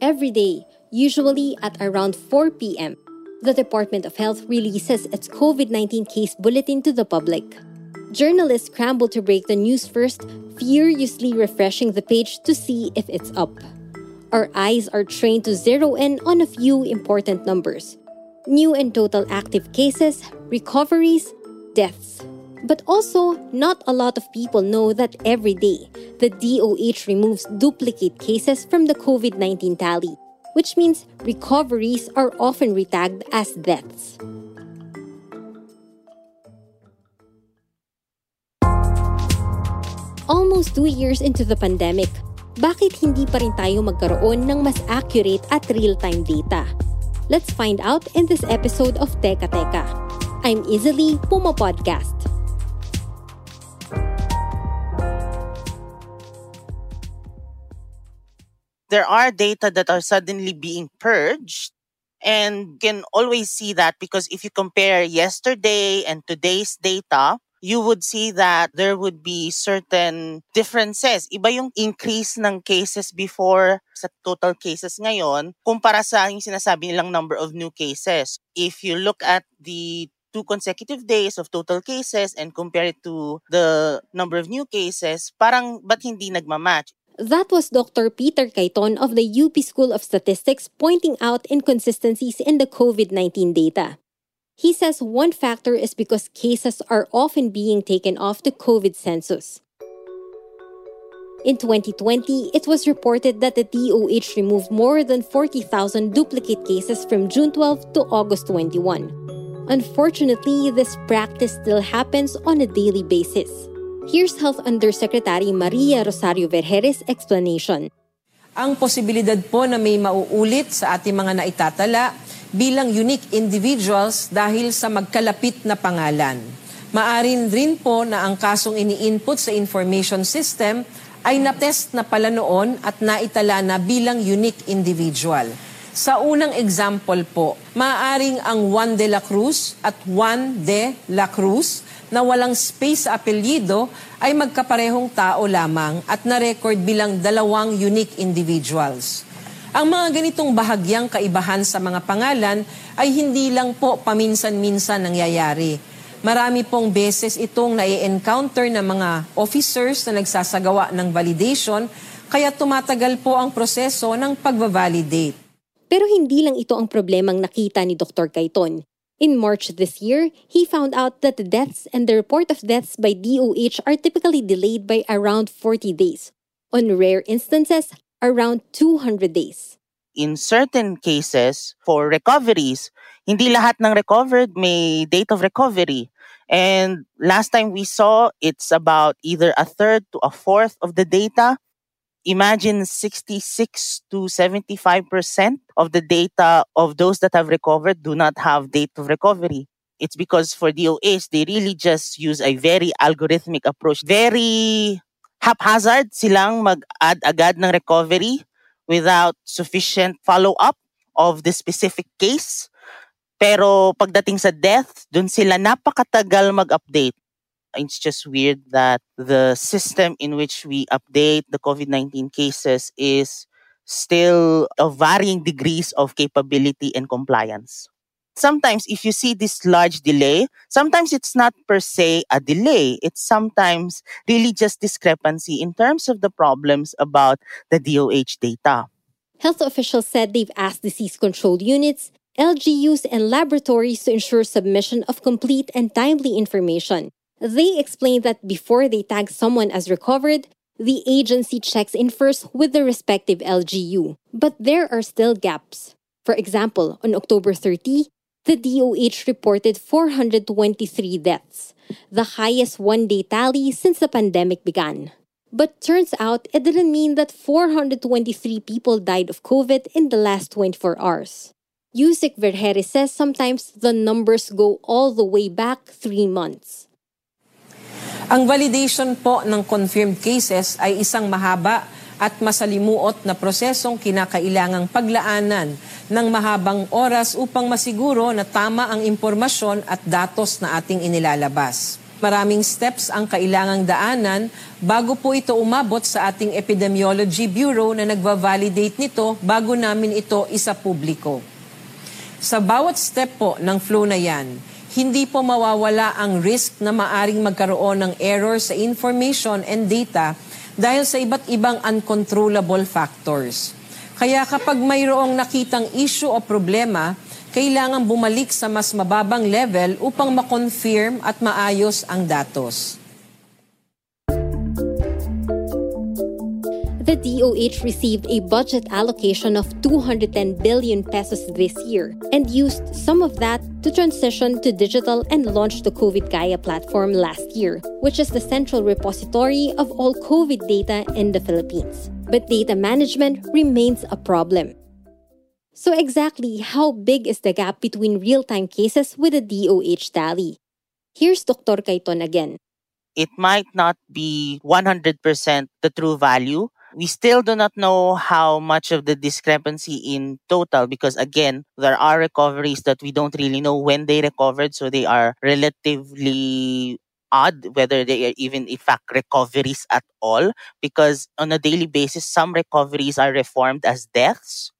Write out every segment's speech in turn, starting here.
Every day, usually at around 4 p.m., the Department of Health releases its COVID 19 case bulletin to the public. Journalists scramble to break the news first, furiously refreshing the page to see if it's up. Our eyes are trained to zero in on a few important numbers new and total active cases, recoveries, deaths. But also, not a lot of people know that every day, the DOH removes duplicate cases from the COVID 19 tally, which means recoveries are often retagged as deaths. Almost two years into the pandemic, bakit hindi pa rin tayo magkaroon ng mas accurate at real-time data? Let's find out in this episode of Teka Teka. I'm Easily Puma Podcast. There are data that are suddenly being purged and can always see that because if you compare yesterday and today's data, you would see that there would be certain differences. Iba yung increase ng cases before sa total cases ngayon kumpara sa yung sinasabi nilang number of new cases. If you look at the two consecutive days of total cases and compare it to the number of new cases, parang ba't hindi nagmamatch? That was Dr. Peter Cayton of the UP School of Statistics pointing out inconsistencies in the COVID 19 data. He says one factor is because cases are often being taken off the COVID census. In 2020, it was reported that the DOH removed more than 40,000 duplicate cases from June 12 to August 21. Unfortunately, this practice still happens on a daily basis. Here's Health Undersecretary Maria Rosario Vergeres' explanation. Ang posibilidad po na may mauulit sa ating mga naitatala bilang unique individuals dahil sa magkalapit na pangalan. Maarin rin po na ang kasong ini-input sa information system ay na-test na pala noon at naitala na bilang unique individual. Sa unang example po, maaaring ang Juan de la Cruz at Juan de la Cruz na walang space apelyido ay magkaparehong tao lamang at na-record bilang dalawang unique individuals. Ang mga ganitong bahagyang kaibahan sa mga pangalan ay hindi lang po paminsan-minsan nangyayari. Marami pong beses itong nai-encounter ng mga officers na nagsasagawa ng validation kaya tumatagal po ang proseso ng pagbavalidate. Pero hindi lang ito ang problemang nakita ni Dr. Kaiton. In March this year, he found out that the deaths and the report of deaths by DOH are typically delayed by around 40 days. On rare instances, around 200 days. In certain cases, for recoveries, hindi lahat ng recovered may date of recovery. And last time we saw, it's about either a third to a fourth of the data imagine 66 to 75% of the data of those that have recovered do not have date of recovery. It's because for DOH, they really just use a very algorithmic approach. Very haphazard silang mag-add agad ng recovery without sufficient follow-up of the specific case. Pero pagdating sa death, dun sila napakatagal mag-update. It's just weird that the system in which we update the COVID 19 cases is still of varying degrees of capability and compliance. Sometimes, if you see this large delay, sometimes it's not per se a delay. It's sometimes really just discrepancy in terms of the problems about the DOH data. Health officials said they've asked disease control units, LGUs, and laboratories to ensure submission of complete and timely information. They explained that before they tag someone as recovered, the agency checks in first with the respective LGU. But there are still gaps. For example, on October 30, the DOH reported 423 deaths, the highest one day tally since the pandemic began. But turns out it didn't mean that 423 people died of COVID in the last 24 hours. USec Vergeire says sometimes the numbers go all the way back three months. Ang validation po ng confirmed cases ay isang mahaba at masalimuot na prosesong kinakailangang paglaanan ng mahabang oras upang masiguro na tama ang impormasyon at datos na ating inilalabas. Maraming steps ang kailangang daanan bago po ito umabot sa ating Epidemiology Bureau na nagva-validate nito bago namin ito isa publiko. Sa bawat step po ng flow na yan, hindi po mawawala ang risk na maaring magkaroon ng error sa information and data dahil sa iba't ibang uncontrollable factors. Kaya kapag mayroong nakitang issue o problema, kailangan bumalik sa mas mababang level upang ma-confirm at maayos ang datos. The DOH received a budget allocation of 210 billion pesos this year and used some of that to transition to digital and launch the COVID Kaya platform last year, which is the central repository of all COVID data in the Philippines. But data management remains a problem. So, exactly how big is the gap between real time cases with the DOH tally? Here's Dr. Cayton again. It might not be 100% the true value. We still do not know how much of the discrepancy in total because, again, there are recoveries that we don't really know when they recovered, so they are relatively odd whether they are even in fact recoveries at all because on a daily basis some recoveries are reformed as deaths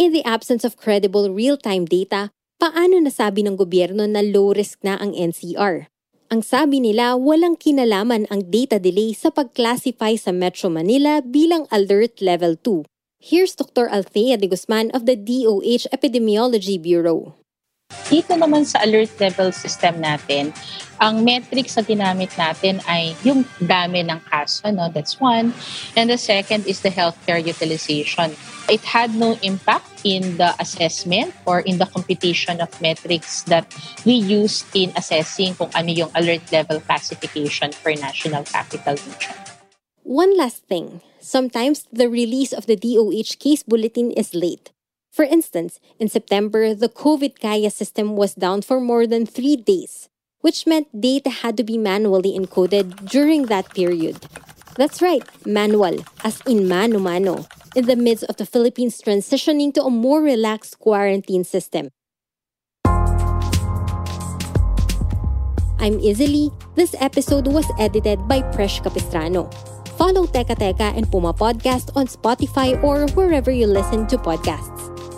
In the absence of credible real-time data, paano nasabi ng gobyerno na low risk na ang NCR? Ang sabi nila, walang kinalaman ang data delay sa pag-classify sa Metro Manila bilang Alert Level 2. Here's Dr. Althea de Guzman of the DOH Epidemiology Bureau. Dito naman sa alert level system natin, ang metrics na ginamit natin ay yung dami ng kaso, no? that's one. And the second is the healthcare utilization. It had no impact in the assessment or in the computation of metrics that we use in assessing kung ano yung alert level classification for National Capital Region. One last thing. Sometimes the release of the DOH case bulletin is late. For instance, in September, the COVID Kaya system was down for more than three days, which meant data had to be manually encoded during that period. That's right, manual, as in mano-mano, in the midst of the Philippines transitioning to a more relaxed quarantine system. I'm Izzy This episode was edited by Presh Capistrano. Follow Teka Teka and Puma Podcast on Spotify or wherever you listen to podcasts.